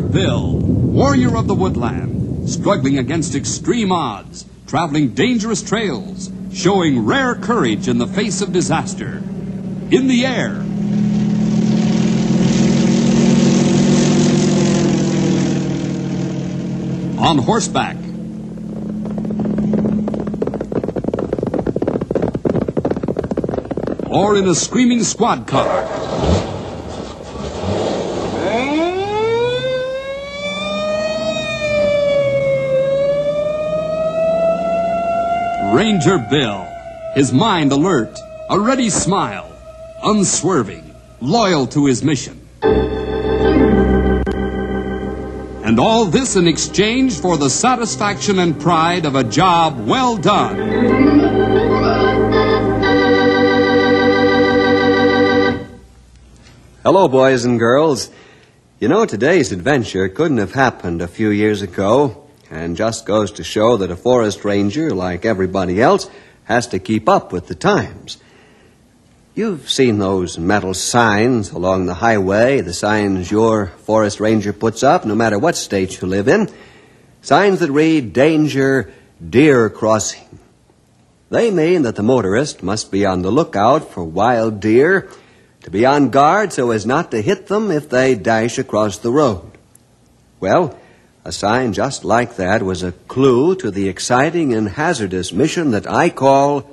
Bill, warrior of the woodland, struggling against extreme odds, traveling dangerous trails, showing rare courage in the face of disaster. In the air, on horseback, or in a screaming squad car. Ranger Bill, his mind alert, a ready smile, unswerving, loyal to his mission. And all this in exchange for the satisfaction and pride of a job well done. Hello, boys and girls. You know, today's adventure couldn't have happened a few years ago, and just goes to show that a forest ranger, like everybody else, has to keep up with the times. You've seen those metal signs along the highway, the signs your forest ranger puts up, no matter what state you live in. Signs that read, Danger, Deer Crossing. They mean that the motorist must be on the lookout for wild deer, to be on guard so as not to hit them if they dash across the road. Well, a sign just like that was a clue to the exciting and hazardous mission that I call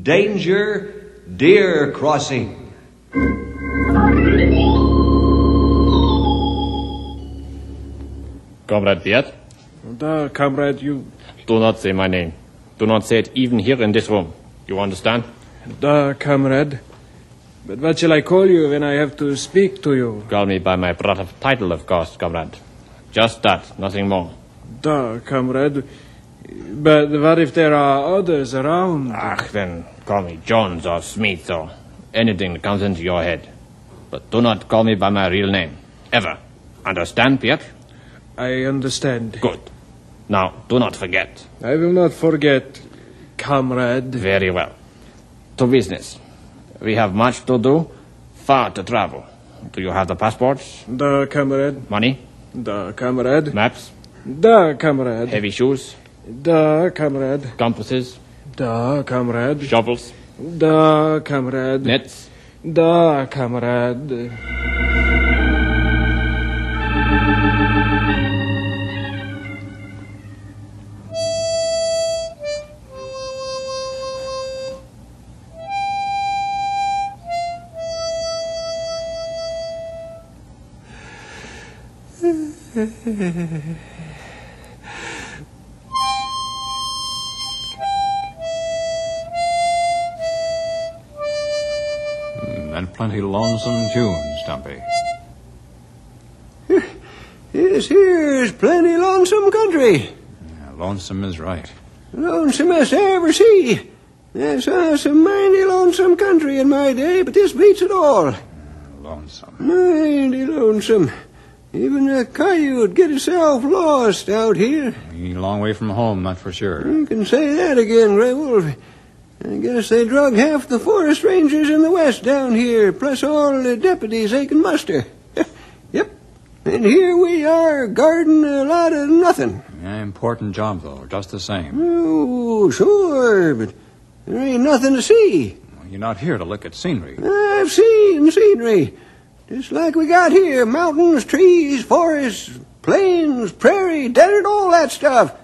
Danger Deer Crossing. Comrade Beard, Da, comrade, you. do not say my name. Do not say it even here in this room. You understand? Da, comrade. But what shall I call you when I have to speak to you? Call me by my proper title, of course, comrade. Just that, nothing more. Da, comrade. But what if there are others around? Ach, then call me Jones or Smith or anything that comes into your head. But do not call me by my real name. Ever. Understand, Pierre? I understand. Good. Now, do not forget. I will not forget, comrade. Very well. To business. We have much to do, far to travel. Do you have the passports? Da, comrade. Money? Da, comrade. Maps? Da, comrade. Heavy shoes? Da, comrade. Compasses? Da, comrade. Shovels? Da, comrade. Nets? Da, comrade. Lonesome tunes, Stumpy. This here's plenty lonesome country. Yeah, lonesome is right. Lonesomest I ever see. I saw some mighty lonesome country in my day, but this beats it all. Lonesome. Mighty lonesome. Even a coyote get himself lost out here. A long way from home, that's for sure. You can say that again, Grey Wolf. I guess they drug half the forest rangers in the west down here, plus all the deputies they can muster. yep. And here we are guarding a lot of nothing. Yeah, important job, though, just the same. Oh, sure, but there ain't nothing to see. You're not here to look at scenery. I've seen scenery. Just like we got here mountains, trees, forests, plains, prairie, desert, all that stuff.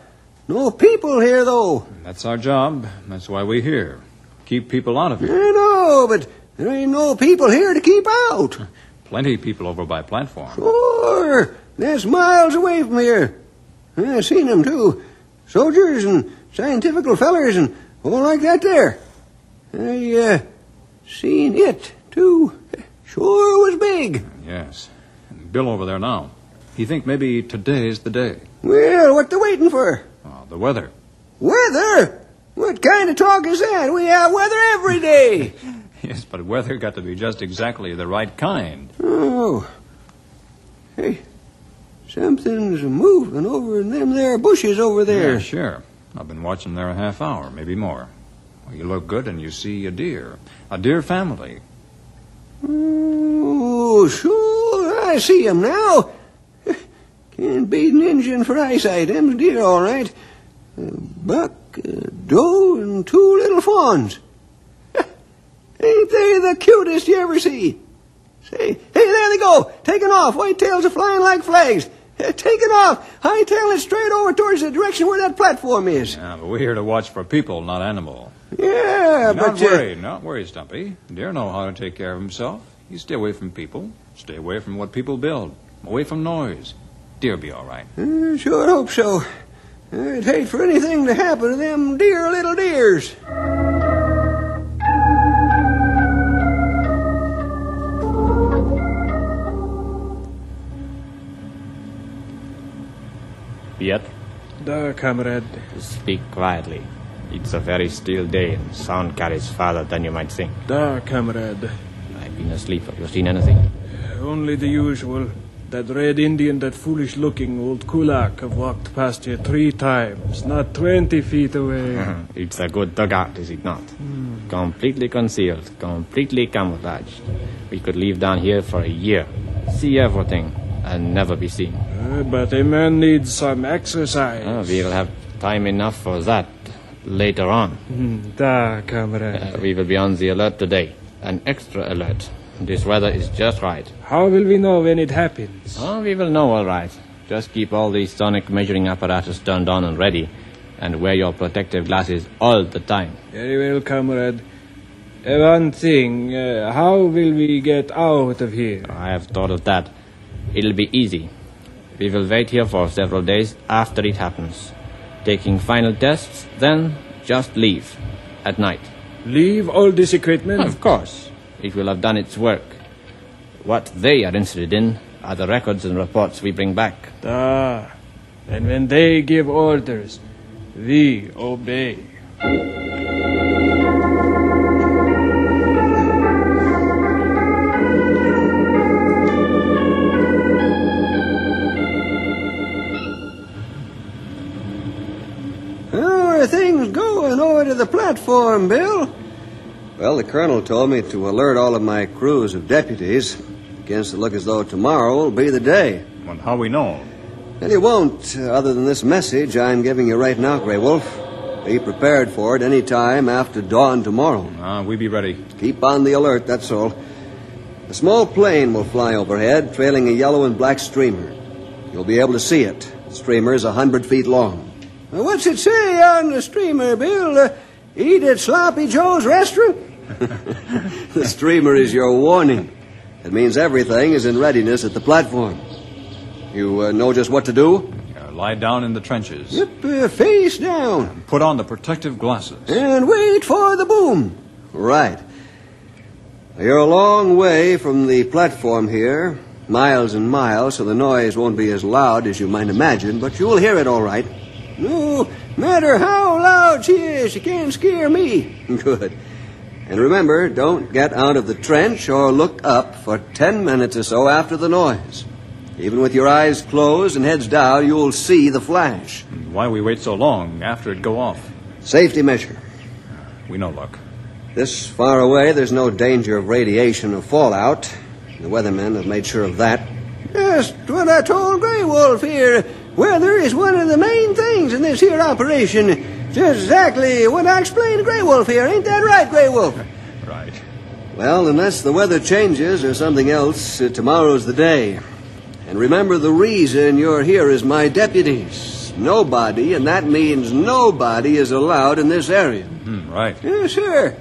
No people here, though. That's our job. That's why we're here. Keep people out of here. I know, but there ain't no people here to keep out. Plenty people over by platform. Sure, that's miles away from here. I seen them, too. Soldiers and scientifical fellers and all like that there. I, uh, seen it, too. Sure was big. Yes. And Bill over there now. He think maybe today's the day. Well, what they waiting for? The weather. Weather? What kind of talk is that? We have weather every day. Yes, but weather got to be just exactly the right kind. oh. Hey, something's moving over in them there bushes over there. Yeah, sure. I've been watching there a half hour, maybe more. Well, you look good and you see a deer. A deer family. Oh, sure, I see 'em now. Can't beat an Injun for eyesight. Them's deer, all right. A buck, a doe, and two little fawns. Ain't they the cutest you ever see? Say, hey, there they go, taking off. White tails are flying like flags. Uh, taking off, hightailing straight over towards the direction where that platform is. Yeah, but we're here to watch for people, not animal. Yeah, not but uh, worry, not worry, Stumpy. Deer know how to take care of himself. You stay away from people. Stay away from what people build. Away from noise. Deer be all right. uh, sure hope so. I'd hate for anything to happen to them dear little dears. Yet, Da, comrade. speak quietly. It's a very still day, and sound carries farther than you might think. Da, comrade. I've been asleep. Have you seen anything? Only the usual. That red Indian, that foolish looking old kulak have walked past here three times, not twenty feet away. It's a good dugout, is it not? Completely concealed, completely camouflaged. We could live down here for a year, see everything, and never be seen. Uh, but a man needs some exercise. Ah, we'll have time enough for that later on. Hmm, Da, comrade. Uh, we will be on the alert today, an extra alert. This weather is just right. How will we know when it happens? Oh, we will know all right. Just keep all the sonic measuring apparatus turned on and ready, and wear your protective glasses all the time. Very well, comrade. Uh, one thing, uh, how will we get out of here? I have thought of that. It'll be easy. We will wait here for several days after it happens, taking final tests, then just leave at night. Leave all this equipment? Of course, it will have done its work. What they are interested in are the records and reports we bring back. Da. And when they give orders, we obey. How are things going over to the platform, Bill? Well, the colonel told me to alert all of my crews of deputies. Begins to look as though tomorrow will be the day. Well, how we know? And he won't, uh, other than this message I'm giving you right now, Grey Wolf. Be prepared for it any time after dawn tomorrow. Ah, we be ready. Keep on the alert, that's all. A small plane will fly overhead, trailing a yellow and black streamer. You'll be able to see it. The streamer is a hundred feet long. What's it say on the streamer, Bill? Uh, eat at Sloppy Joe's restaurant? the streamer is your warning. It means everything is in readiness at the platform. You uh, know just what to do? Uh, lie down in the trenches. Yep, uh, face down. Put on the protective glasses. And wait for the boom. Right. You're a long way from the platform here, miles and miles, so the noise won't be as loud as you might imagine, but you'll hear it all right. No matter how loud she is, she can't scare me. Good. And remember, don't get out of the trench or look up for ten minutes or so after the noise. Even with your eyes closed and heads down, you'll see the flash. Why we wait so long after it go off? Safety measure. We know luck. This far away, there's no danger of radiation or fallout. The weathermen have made sure of that. Just what I told Grey Wolf here. Weather is one of the main things in this here operation. Just exactly what I explained to Grey Wolf here. Ain't that right, Grey Wolf? Right. Well, unless the weather changes or something else, uh, tomorrow's the day. And remember, the reason you're here is my deputies. Nobody, and that means nobody, is allowed in this area. Hmm, right. Yes, sir.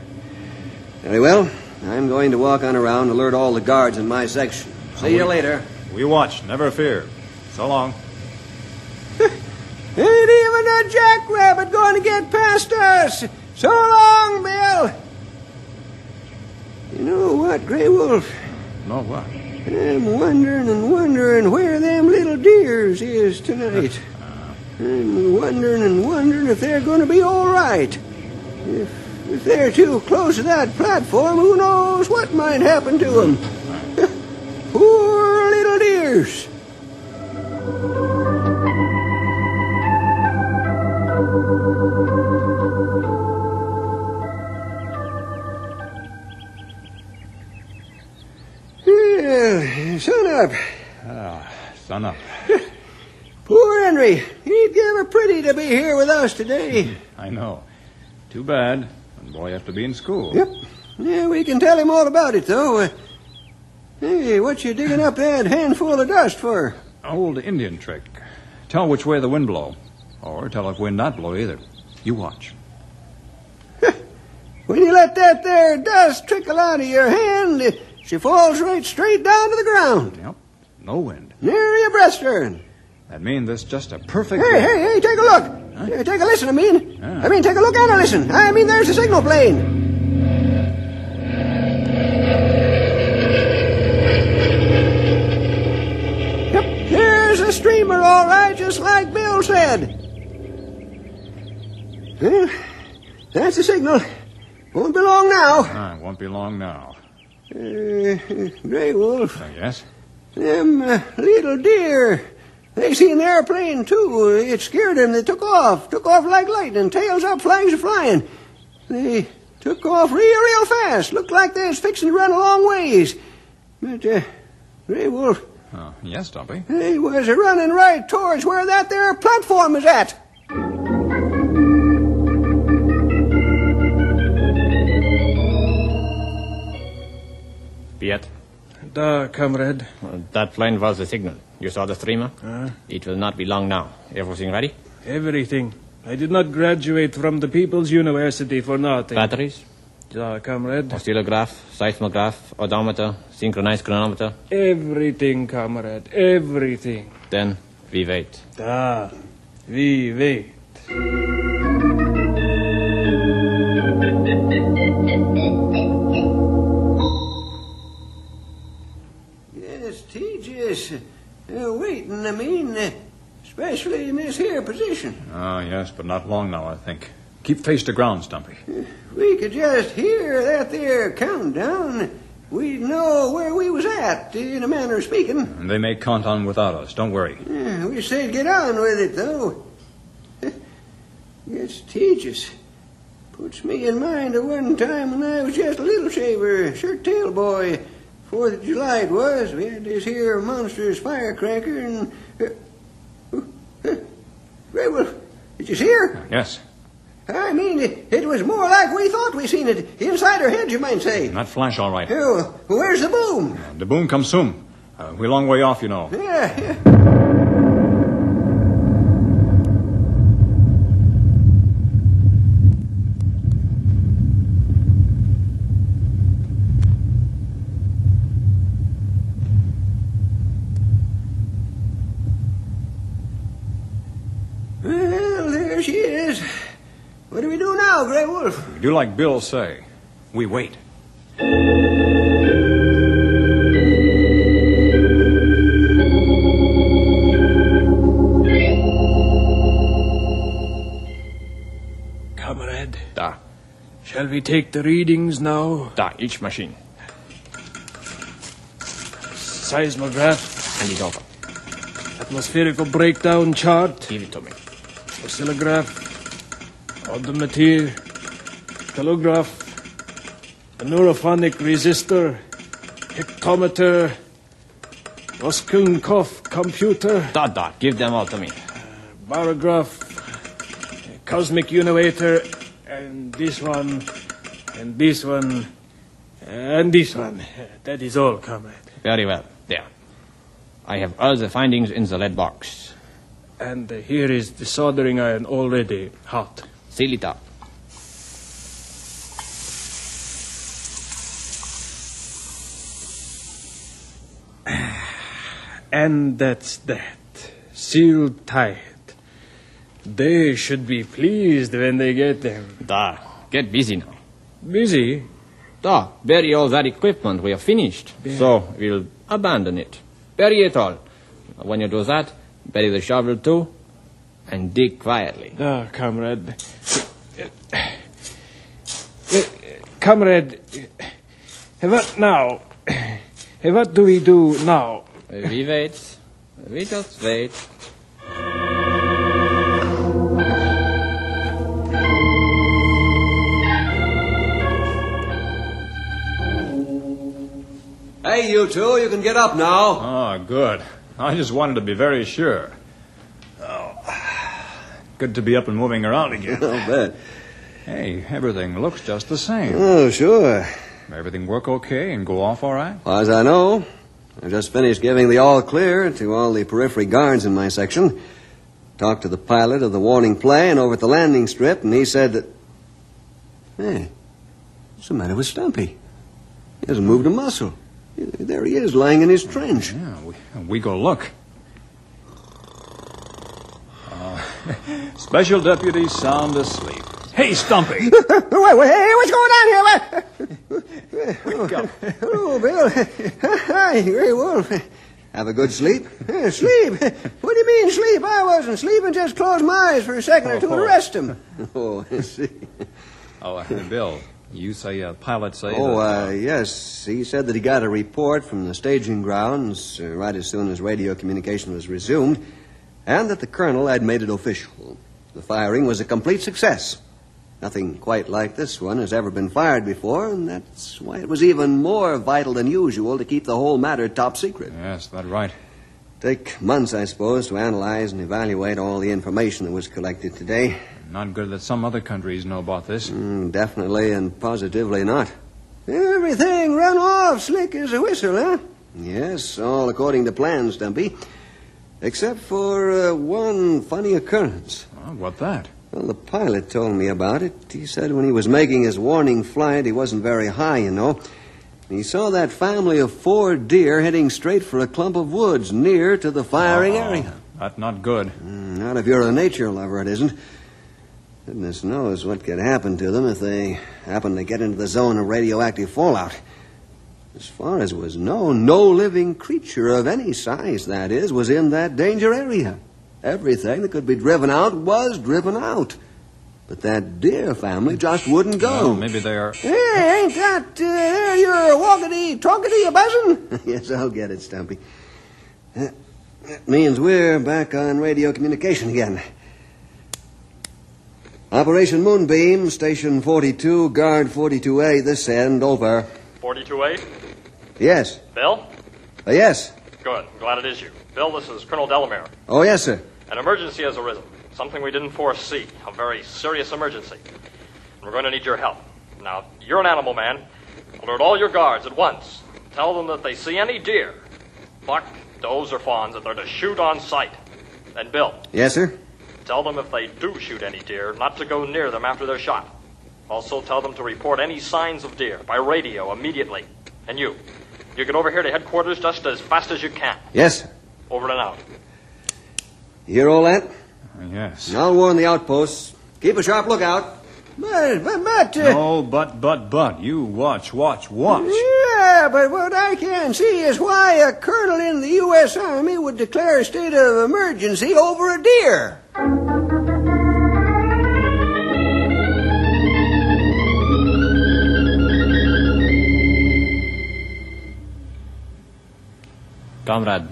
Very well. I'm going to walk on around, alert all the guards in my section. See you later. We watch, never fear. So long. Ain't even a jackrabbit going to get past us. So long, Bill. You know what, Grey Wolf? No what? I'm wondering and wondering where them little deers is tonight. I'm wondering and wondering if they're going to be all right. If, if they're too close to that platform, who knows what might happen to them. Poor little deers. Well, sun up. Sun up. Poor Henry. He'd give her pretty to be here with us today. I know. Too bad. The boy have to be in school. Yep. Yeah, we can tell him all about it, though. Uh, hey, what you digging up that handful of dust for? Old Indian trick. Tell which way the wind blow. Or tell if wind not blow either. You watch. When you let that there dust trickle out of your hand, she falls right straight down to the ground. Yep. No wind. Near your breastern. That means this just a perfect. Hey, hey, hey, take a look. Uh, Take a listen, I mean. Ah. I mean, take a look and a listen. I mean, there's the signal plane. Yep, here's a streamer, all right, just like Bill said. Well, that's the signal. Won't be long now. Ah, won't be long now. Uh, Grey Wolf, Uh, yes? them uh, little deer. They seen the airplane, too. It scared them. They took off. Took off like lightning. Tails up, flags are flying. They took off real, real fast. Looked like they was fixing to run a long ways. But, uh, Grey Wolf, Oh, yes, Stumpy. they was running right towards where that there platform is at. Piet, Da, comrade. uh, that plane was the signal. You saw the streamer? Uh, It will not be long now. Everything ready? everything. I did not graduate from the People's University for nothing. Batteries? Da, comrade. Oscillograph, seismograph, odometer, synchronized chronometer. Everything, comrade. Everything. Then we wait. Da, we wait. Tejas. Uh, waiting, I mean, uh, especially in this here position. Ah, yes, but not long now, I think. Keep face to ground, Stumpy. We could just hear that there countdown. We'd know where we was at, in a manner of speaking. And they may count on without us. Don't worry. Yeah, we say get on with it, though. it's teaches. Puts me in mind of one time when I was just a little shaver, shirt tail boy. Fourth of July it was. We had this here monstrous firecracker and. Uh, uh, uh, Wolf, did you see her? Yes. I mean, it, it was more like we thought we seen it. Inside her head, you might say. That flash, all right. Oh, where's the boom? The boom comes soon. Uh, we're a long way off, you know. Yeah, yeah. Well, there she is. What do we do now, Grey Wolf? We do like Bill say. We wait. Comrade, Da, shall we take the readings now? da, each machine. Seismograph, Hand it over. atmospherical breakdown chart, Give it to me. oscillograph, odometer, telegraph, a neurophonic resistor, hectometer, Roskunkov computer, Da, da, give them all to me. barograph, cosmic univator, and this one, and this one, and this one. That is all, comrade. Very well. There. I have all the findings in the lead box. And uh, here is the soldering iron already hot. Seal And that's that. Sealed tight. They should be pleased when they get them. Da, get busy now. Busy? Da, bury all that equipment. We are finished. So we'll abandon it. Bury it all. When you do that, bury the shovel too, and dig quietly. Ah, comrade. Comrade, uh, what now? What do we do now? We wait. We just wait. Hey, you two, you can get up now. Ah, good. I just wanted to be very sure. Uh, Good to be up and moving around again. I'll bet. hey, everything looks just the same. Oh, sure. Everything work okay and go off all right? Far as I know, I just finished giving the all clear to all the periphery guards in my section. Talked to the pilot of the warning plane over at the landing strip, and he said that. Hey, what's the matter with Stumpy? He hasn't moved a muscle. There he is, lying in his trench. Yeah, we, we go look. Uh, Special Deputy sound asleep. Hey, Stumpy! wait, wait, hey, what's going on here? Wake up. Oh, Bill. Hi, Grey Wolf. Have a good sleep? Uh, Sleep? What do you mean sleep? I wasn't sleeping. Just closed my eyes for a second or two to Oh. rest him. Oh, I see. Oh, uh, Bill, you say uh, pilot say Oh, that, uh, yes. He said that he got a report from the staging grounds uh, right as soon as radio communication was resumed, and that the colonel had made it official. The firing was a complete success. Nothing quite like this one has ever been fired before, and that's why it was even more vital than usual to keep the whole matter top secret. Yes, that's right. Take months, I suppose, to analyze and evaluate all the information that was collected today. Not good that some other countries know about this. Mm, definitely and positively not. Everything run off slick as a whistle, huh? Yes, all according to plan, Stumpy. Except for uh, one funny occurrence. Oh, what that? Well, the pilot told me about it. He said when he was making his warning flight, he wasn't very high, you know. He saw that family of four deer heading straight for a clump of woods near to the firing Oh, area. That's not good. Mm, Not if you're a nature lover, it isn't. Goodness knows what could happen to them if they happen to get into the zone of radioactive fallout. As far as was known, no living creature of any size, that is, was in that danger area. Everything that could be driven out was driven out. But that deer family just wouldn't go. Well, maybe they are. Hey, ain't that uh, there your walkity talkity a buzzing? yes, I'll get it, Stumpy. Uh, That means we're back on radio communication again. Operation Moonbeam, Station 42, Guard 42A, this end, over. 42A? Yes. Bill? Uh, yes. Good. I'm glad it is you. Bill, this is Colonel Delamere. Oh, yes, sir. An emergency has arisen. Something we didn't foresee. A very serious emergency. And we're going to need your help. Now, you're an animal man. Alert all your guards at once. Tell them that they see any deer, buck, does, or fawns, that they're to shoot on sight. And Bill, Yes, sir. tell them if they do shoot any deer, not to go near them after they're shot. Also, tell them to report any signs of deer by radio immediately. And you, you get over here to headquarters just as fast as you can. Yes, sir. Over and out. You hear all that? Yes. And I'll warn the outposts. Keep a sharp lookout. But, but, but, uh, No, but, but, but. You watch, watch, watch. yeah, but what I can't see is why a colonel in the U.S. Army would declare a state of emergency over a deer. Comrade,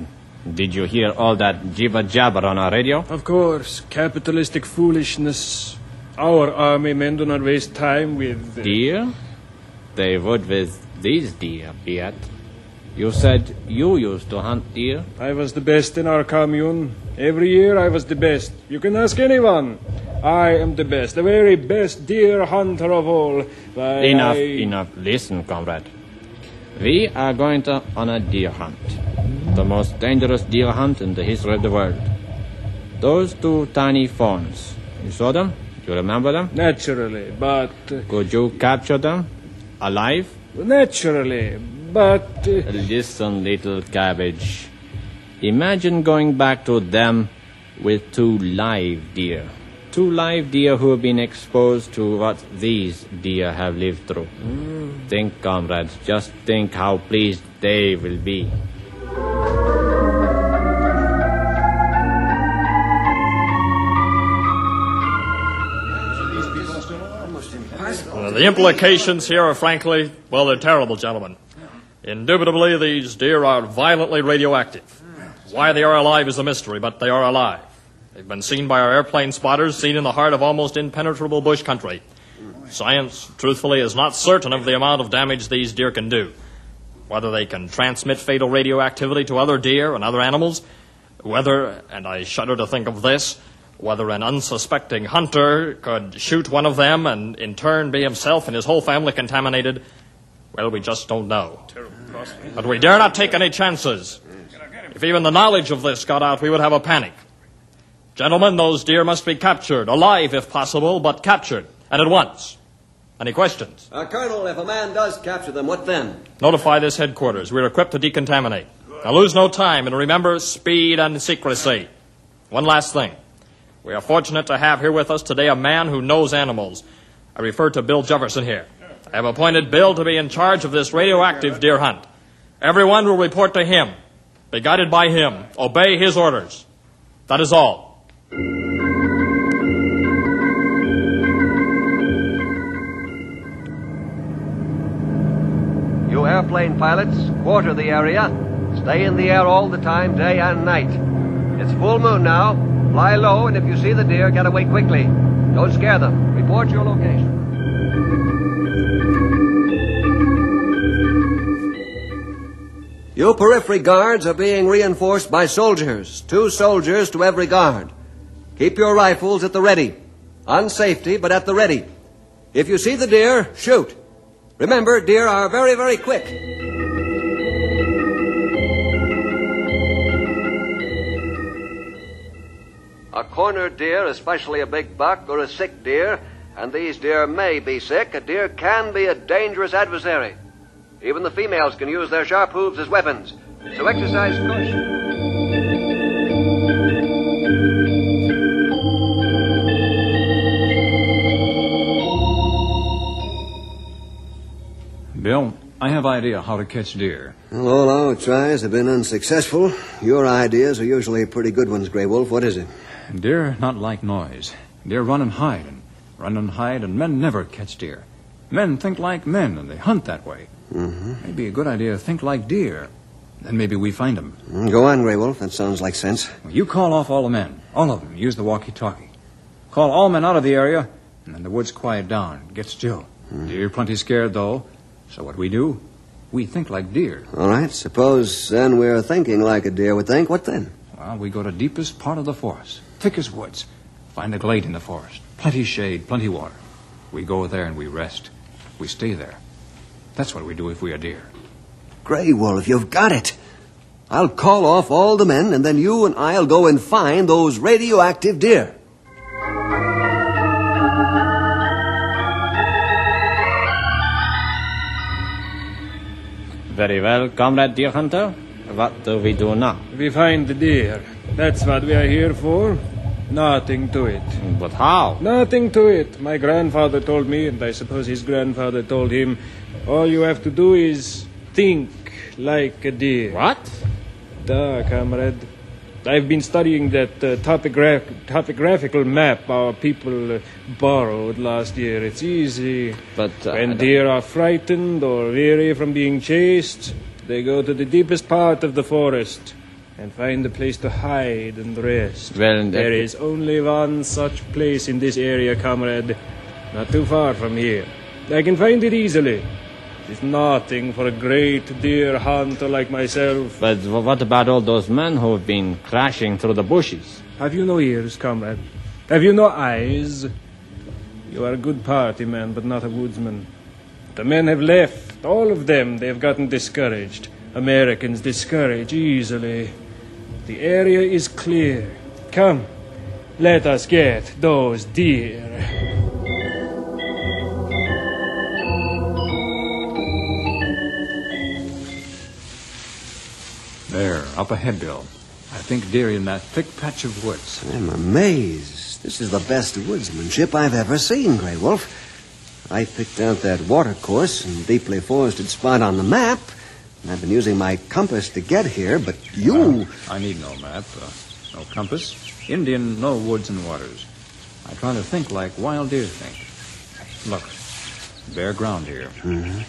did you hear all that jibber jabber on our radio? Of course, capitalistic foolishness. Our army men do not waste time with. uh, Deer? They would with these deer, Piet. You said you used to hunt deer. I was the best in our commune. Every year I was the best. You can ask anyone. I am the best, the very best deer hunter of all. Why, Enough, I- enough. Listen, comrade. We are going to on a deer hunt. The most dangerous deer hunt in the history of the world. Those two tiny fawns. You saw them? You remember them? Naturally, but. uh, Could you capture them? Alive? naturally, but. uh, Listen, little cabbage. Imagine going back to them with two live deer. Two live deer who have been exposed to what these deer have lived through. Think, comrades, just think how pleased they will be. Uh, the implications here are frankly, well, they're terrible, gentlemen. Indubitably, these deer are violently radioactive. Why they are alive is a mystery, but they are alive. They've been seen by our airplane spotters, seen in the heart of almost impenetrable bush country. Science, truthfully, is not certain of the amount of damage these deer can do. Whether they can transmit fatal radioactivity to other deer and other animals, whether, and I shudder to think of this, Whether an unsuspecting hunter could shoot one of them and in turn be himself and his whole family contaminated, well, we just don't know. But we dare not take any chances. If even the knowledge of this got out, we would have a panic. Gentlemen, those deer must be captured, alive if possible, but captured, and at once. Any questions? Uh, Colonel, if a man does capture them, what then? Notify this headquarters. We're equipped to decontaminate. Now lose no time, and remember speed and secrecy. One last thing. We are fortunate to have here with us today a man who knows animals. I refer to Bill Jefferson here. I have appointed Bill to be in charge of this radioactive deer hunt. Everyone will report to him, be guided by him, obey his orders. That is all. You airplane pilots, quarter the area. Stay in the air all the time, day and night. It's full moon now. Fly low, and if you see the deer, get away quickly. Don't scare them. Report your location. You periphery guards are being reinforced by soldiers. Two soldiers to every guard. Keep your rifles at the ready. On safety, but at the ready. If you see the deer, shoot. Remember, deer are very, very quick. A cornered deer, especially a big buck or a sick deer, and these deer may be sick, a deer can be a dangerous adversary. Even the females can use their sharp hooves as weapons. So exercise caution. Have idea how to catch deer. Well, all our tries have been unsuccessful. Your ideas are usually pretty good ones, Grey Wolf. What is it? Deer not like noise. Deer run and hide and run and hide, and men never catch deer. Men think like men, and they hunt that way. Mm-hmm. Maybe a good idea to think like deer. Then maybe we find them. Mm, Go on, Grey Wolf. That sounds like sense. You call off all the men. All of them. Use the walkie-talkie. Call all men out of the area, and then the woods quiet down. Get still. Deer plenty scared, though. So what we do? We think like deer. All right. Suppose then we're thinking like a deer would think. What then? Well, we go to deepest part of the forest, thickest woods. Find a glade in the forest. Plenty shade, plenty water. We go there and we rest. We stay there. That's what we do if we are deer. Grey Wolf, you've got it. I'll call off all the men, and then you and I'll go and find those radioactive deer. Very well, comrade deer hunter. What do we do now? We find the deer. That's what we are here for. Nothing to it. But how? Nothing to it. My grandfather told me, and I suppose his grandfather told him, all you have to do is think like a deer. What? Duh, comrade. I've been studying that uh, topogra- topographical map our people uh, borrowed last year. It's easy. But uh, When deer are frightened or weary from being chased, they go to the deepest part of the forest and find a place to hide and rest. Well, there only one such place in this area, comrade. Not too far from here. I can find it easily. It's nothing for a great deer hunter like myself. But what about all those men who have been crashing through the bushes? Have you no ears, comrade? Have you no eyes? You are a good party man, but not a woodsman. The men have left. All of them. They have gotten discouraged. Americans discourage easily. The area is clear. Come, let us get those deer. Up ahead, Bill. I think deer in that thick patch of woods. I'm amazed. This is the best woodsmanship I've ever seen, Grey Wolf. I picked out that watercourse and deeply forested spot on the map, and I've been using my compass to get here, but you. I need no map, uh, no compass. Indian, no woods and waters. I try to think like wild deer think. Look, bare ground here.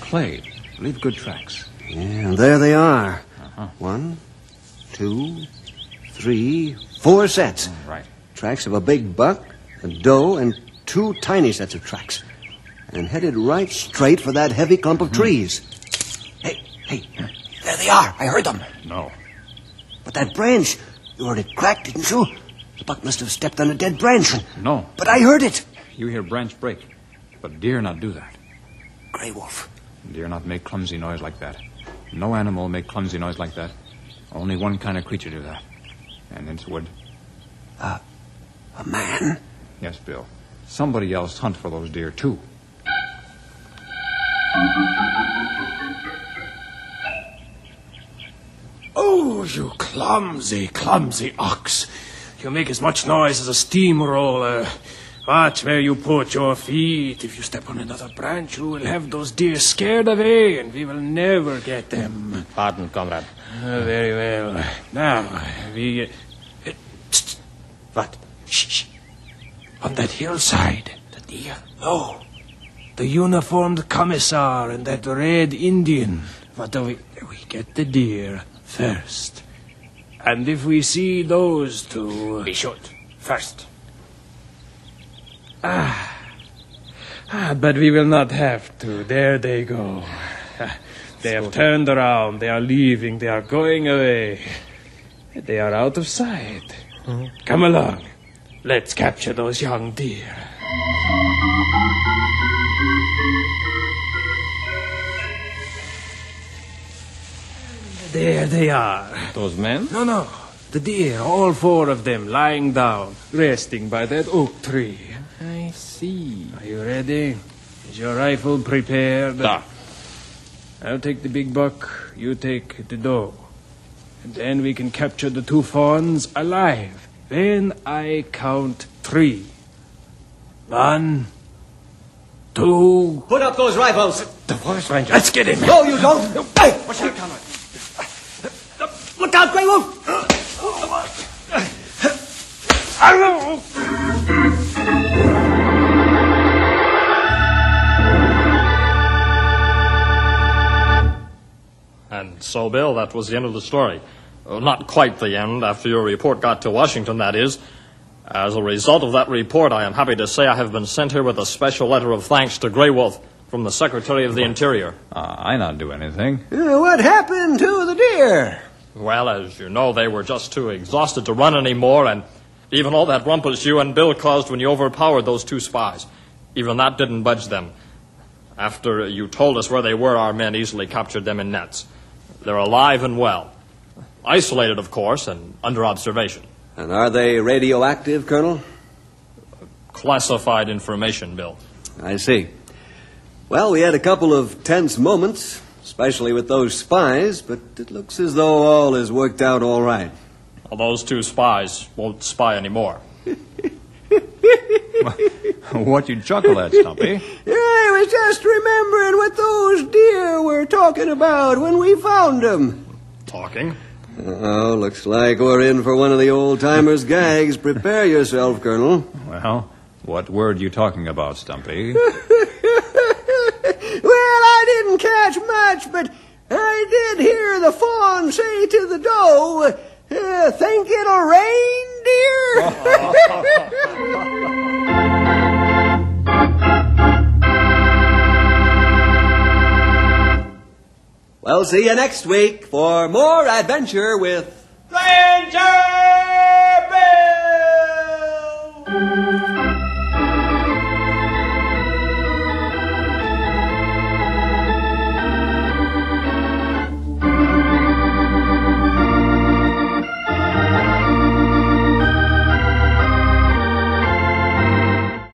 Clay, leave good tracks. Yeah, and there they are. Uh-huh. One, two, three, four sets. Mm, right. Tracks of a big buck, a doe, and two tiny sets of tracks. And headed right straight for that heavy clump of mm. trees. Hey, hey, there they are. I heard them. No. But that branch, you heard it crack, didn't you? The buck must have stepped on a dead branch. No, But I heard it. you hear branch break, but deer not do that. Grey Wolf. Deer not make clumsy noise like that. No animal make clumsy noise like that. Only one kind of creature do that. And it's wood. A man? Yes, Bill. Somebody else hunt for those deer, too. Oh, you clumsy, clumsy ox. You make as much noise as a steamroller. Watch where you put your feet. If you step on another branch, you will have those deer scared away, and we will never get them. Pardon, comrade. Ah, very well. Now, we. Uh, tst, what? Shh, shh. On that hillside, the deer. No. The uniformed commissar and that red Indian. What do we. We get the deer first. And if we see those two. We shoot first. Ah. Ah, but we will not have to. There they go. Ah, They have turned around. They are leaving. They are going away. They are out of sight. Come along. Let's capture those young deer. There they are. Those men? No, no. The deer, all four of them, lying down, resting by that oak tree. I see. Are you ready? Is your rifle prepared? Da. I'll take the big buck, you take the doe. And then we can capture the two fawns alive. When I count three. One, two. Put up those rifles. The forest ranger. Let's get him. No, you don't. Hey! Watch out, comrade. Look out, Grey Wolf! So, Bill, that was the end of the story. Well, not quite the end, after your report got to Washington, that is. As a result of that report, I am happy to say I have been sent here with a special letter of thanks to Grey Wolf from the Secretary of the Interior. Uh, I not do anything. Uh, what happened to the deer? Well, as you know, they were just too exhausted to run anymore, and even all that rumpus you and Bill caused when you overpowered those two spies, even that didn't budge them. After you told us where they were, our men easily captured them in nets. They're alive and well. Isolated, of course, and under observation. And are they radioactive, Colonel? Classified information, Bill. I see. Well, we had a couple of tense moments, especially with those spies, but it looks as though all has worked out all right. Well, those two spies won't spy anymore. what you chuckle at, Stumpy? I was just remembering what those deer were talking about when we found them. Talking? Oh, looks like we're in for one of the old timers' gags. Prepare yourself, Colonel. Well, what word you talking about, Stumpy? well, I didn't catch much, but I did hear the fawn say to the doe, uh, think it'll rain, dear? We'll see you next week for more adventure with Ranger Bill!